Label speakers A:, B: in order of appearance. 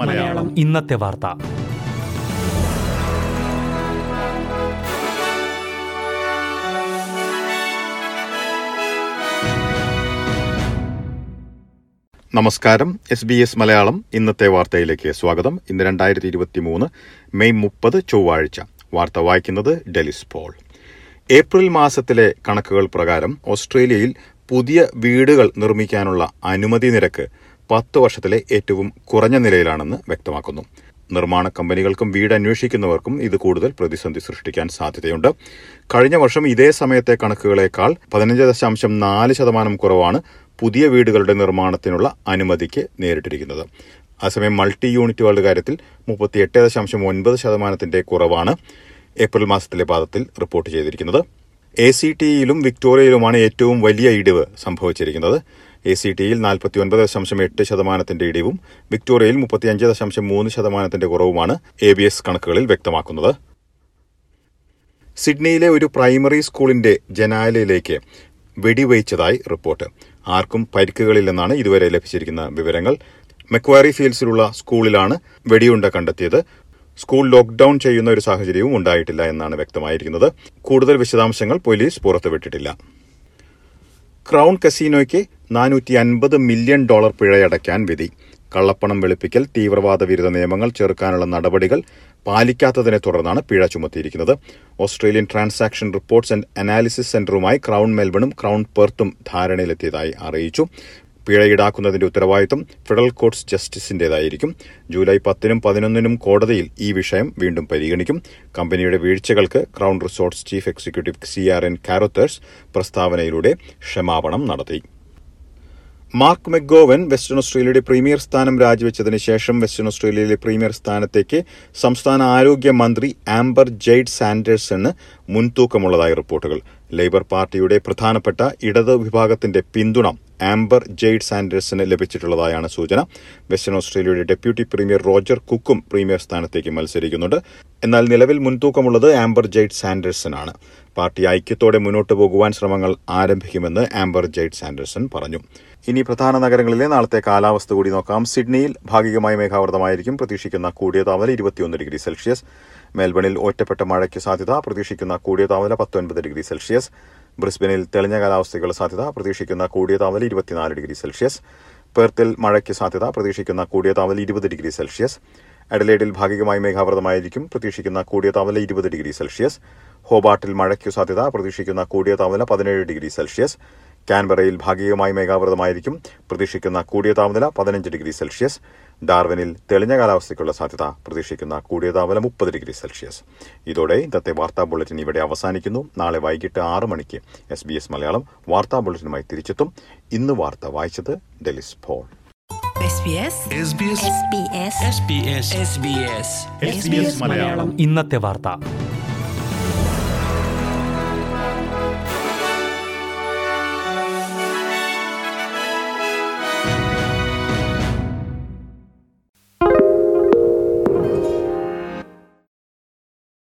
A: മലയാളം.
B: ഇന്നത്തെ വാർത്ത.
C: നമസ്കാരം. എസ് ബി എസ് മലയാളം ഇന്നത്തെ വാർത്തയിലേക്ക് സ്വാഗതം. ഇന്ന് രണ്ടായിരത്തി ഇരുപത്തി മൂന്ന് മെയ് മുപ്പത് ചൊവ്വാഴ്ച. വാർത്ത വായിക്കുന്നത് ഡെലിസ് പോൾ. ഏപ്രിൽ മാസത്തിലെ കണക്കുകൾ പ്രകാരം ഓസ്ട്രേലിയയിൽ പുതിയ വീടുകൾ നിർമ്മിക്കാനുള്ള അനുമതി നിരക്ക് പത്ത് വർഷത്തിലെ ഏറ്റവും കുറഞ്ഞ നിലയിലാണെന്ന് വ്യക്തമാക്കുന്നു. നിർമ്മാണ കമ്പനികൾക്കും വീട് അന്വേഷിക്കുന്നവർക്കും ഇത് കൂടുതൽ പ്രതിസന്ധി സൃഷ്ടിക്കാൻ സാധ്യതയുണ്ട്. കഴിഞ്ഞ വർഷം ഇതേ സമയത്തെ കണക്കുകളേക്കാൾ പതിനഞ്ച് ദശാംശം നാല് ശതമാനം കുറവാണ് പുതിയ വീടുകളുടെ നിർമ്മാണത്തിനുള്ള അനുമതിക്ക് നേരിട്ടിരിക്കുന്നത്. അതേസമയം മൾട്ടി യൂണിറ്റുകളുടെ കാര്യത്തിൽ മുപ്പത്തിയെട്ട് ദശാംശം ഒൻപത് ശതമാനത്തിന്റെ കുറവാണ് ഏപ്രിൽ മാസത്തിലെ പാദത്തിൽ റിപ്പോർട്ട് ചെയ്തിരിക്കുന്നത്. എ സി ടിയിലും വിക്ടോറിയയിലുമാണ് ഏറ്റവും വലിയ ഇടിവ് സംഭവിച്ചിരിക്കുന്നത്. എ സി ടിയിൽ നാൽപ്പത്തി ഒൻപത് ദശാംശം എട്ട് ശതമാനത്തിന്റെ ഇടിവും വിക്ടോറിയയിൽ മുപ്പത്തിയഞ്ച് ദശാംശം മൂന്ന് ശതമാനത്തിന്റെ കുറവുമാണ് എ ബി എസ് കണക്കുകളിൽ വ്യക്തമാക്കുന്നത്. സിഡ്നിയിലെ ഒരു പ്രൈമറി സ്കൂളിന്റെ ജനാലയിലേക്ക് വെടിവെച്ചതായി റിപ്പോർട്ട്. ആർക്കും പരിക്കുകളില്ലെന്നാണ് ഇതുവരെ ലഭിച്ചിരിക്കുന്ന വിവരങ്ങൾ. മെക്വാറി ഫീൽഡ്സിലുള്ള സ്കൂളിലാണ് വെടിയുണ്ട കണ്ടെത്തിയത്. സ്കൂൾ ലോക്ക്ഡൗൺ ചെയ്യുന്ന ഒരു സാഹചര്യവും ഉണ്ടായിട്ടില്ല എന്നാണ് വ്യക്തമായിരിക്കുന്നത്. കൂടുതൽ വിശദാംശങ്ങൾ പോലീസ് പുറത്തുവിട്ടിട്ടില്ല. ക്രൗൺ കസീനോയ്ക്ക് നാനൂറ്റി അൻപത് മില്യൺ ഡോളർ പിഴയടയ്ക്കാൻ വിധി. കള്ളപ്പണം വെളുപ്പിക്കൽ തീവ്രവാദ വിരുദ്ധ നിയമങ്ങൾ ചെറുക്കാനുള്ള നടപടികൾ പാലിക്കാത്തതിനെ തുടർന്നാണ് പിഴ ചുമത്തിയിരിക്കുന്നത്. Australian transaction reports and analysis സെന്ററുമായി Crown മെൽബണും ക്രൗൺ പെർത്തും ധാരണയിലെത്തിയതായി അറിയിച്ചു. പിഴ ഈടാക്കുന്നതിന്റെ ഉത്തരവാദിത്തം ഫെഡറൽ കോർട്സ് ജസ്റ്റിസിന്റേതായിരിക്കും. ജൂലൈ പത്തിനും പതിനൊന്നിനും കോടതിയിൽ ഈ വിഷയം വീണ്ടും പരിഗണിക്കും. കമ്പനിയുടെ വീഴ്ചകൾക്ക് Crown resorts chief executive C R N Carothers പ്രസ്താവനയിലൂടെ ക്ഷമാപണം നടത്തി. മാർക്ക് മെഗോവൻ വെസ്റ്റേൺ ഓസ്ട്രേലിയയുടെ പ്രീമിയർ സ്ഥാനം രാജിവെച്ചതിന് ശേഷം വെസ്റ്റേൺ ഓസ്ട്രേലിയയിലെ പ്രീമിയർ സ്ഥാനത്തേക്ക് സംസ്ഥാന ആരോഗ്യ മന്ത്രി ആംബർ ജെയ്ഡ് സാൻഡേഴ്സണ് മുൻതൂക്കമുള്ളതായി റിപ്പോർട്ടുകൾ. ലേബർ പാർട്ടിയുടെ പ്രധാനപ്പെട്ട ഇടത് വിഭാഗത്തിന്റെ പിന്തുണ ആംബർ ജെയ്ഡ് സാൻഡേഴ്സിന് ലഭിച്ചിട്ടുള്ളതായാണ് സൂചന. വെസ്റ്റേൺ ഓസ്ട്രേലിയയുടെ ഡെപ്യൂട്ടി പ്രീമിയർ റോജർ കുക്കും പ്രീമിയർ സ്ഥാനത്തേക്ക് മത്സരിക്കുന്നുണ്ട്. എന്നാൽ നിലവിൽ മുൻതൂക്കമുള്ളത് ആംബർ ജെയ്ഡ് സാൻഡേഴ്സനാണ്. പാർട്ടി ഐക്യത്തോടെ മുന്നോട്ട് പോകുവാൻ ശ്രമങ്ങൾ ആരംഭിക്കുമെന്ന് ആംബർ ജെയ്ഡ് സാൻഡേഴ്സൺ പറഞ്ഞു. ഇനി പ്രധാന നഗരങ്ങളിലെ നാളത്തെ കാലാവസ്ഥ കൂടി നോക്കാം. സിഡ്നിയിൽ ഭാഗികമായി മേഘാവൃതമായിരിക്കും. പ്രതീക്ഷിക്കുന്ന കൂടിയ താപനില ഇരുപത്തിയൊന്ന് ഡിഗ്രി സെൽഷ്യസ്. മെൽബണിൽ ഒറ്റപ്പെട്ട മഴയ്ക്ക് സാധ്യത. പ്രതീക്ഷിക്കുന്ന കൂടിയ താപനില പത്തൊൻപത് ഡിഗ്രി സെൽഷ്യസ്. ബ്രിസ്ബനിൽ തെളിഞ്ഞ കാലാവസ്ഥയ്ക്കുള്ള സാധ്യത പ്രതീക്ഷിക്കുന്ന കൂടിയ താപനില ഇരുപത്തിനാല് ഡിഗ്രി സെൽഷ്യസ്. പെർത്തിൽ മഴയ്ക്ക് സാധ്യത പ്രതീക്ഷിക്കുന്ന കൂടിയ താപനില ഇരുപത് ഡിഗ്രി സെൽഷ്യസ്. അഡലേഡിൽ ഭാഗികമായി മേഘാവൃതമായിരിക്കും പ്രതീക്ഷിക്കുന്ന കൂടിയ താപനില ഇരുപത് ഡിഗ്രി സെൽഷ്യസ്. ഹോബാട്ടിൽ മഴയ്ക്ക് സാധ്യത പ്രതീക്ഷിക്കുന്ന കൂടിയ താപനില പതിനേഴ് ഡിഗ്രി സെൽഷ്യസ്. കാൻബറയിൽ ഭാഗികമായി മേഘാവൃതമായിരിക്കും. പ്രതീക്ഷിക്കുന്ന കൂടിയ താപനില പതിനഞ്ച് ഡിഗ്രി സെൽഷ്യസ്. ഡാർവിനിൽ തെളിഞ്ഞ കാലാവസ്ഥയ്ക്കുള്ള സാധ്യത പ്രതീക്ഷിക്കുന്ന കൂടിയ താപനില മുപ്പത് ഡിഗ്രി സെൽഷ്യസ്. ഇതോടെ ഇന്നത്തെ വാർത്താ ബുള്ളറ്റിൻ ഇവിടെ അവസാനിക്കുന്നു. നാളെ വൈകിട്ട് ആറ് മണിക്ക് എസ് ബി എസ് മലയാളം വാർത്താ ബുള്ളറ്റിനുമായി തിരിച്ചെത്തും. ഇന്ന് വാർത്ത വായിച്ചത് ഡെലിസ് ഫോൾ
A: മലയാളം.
B: ഇന്നത്തെ വാർത്ത.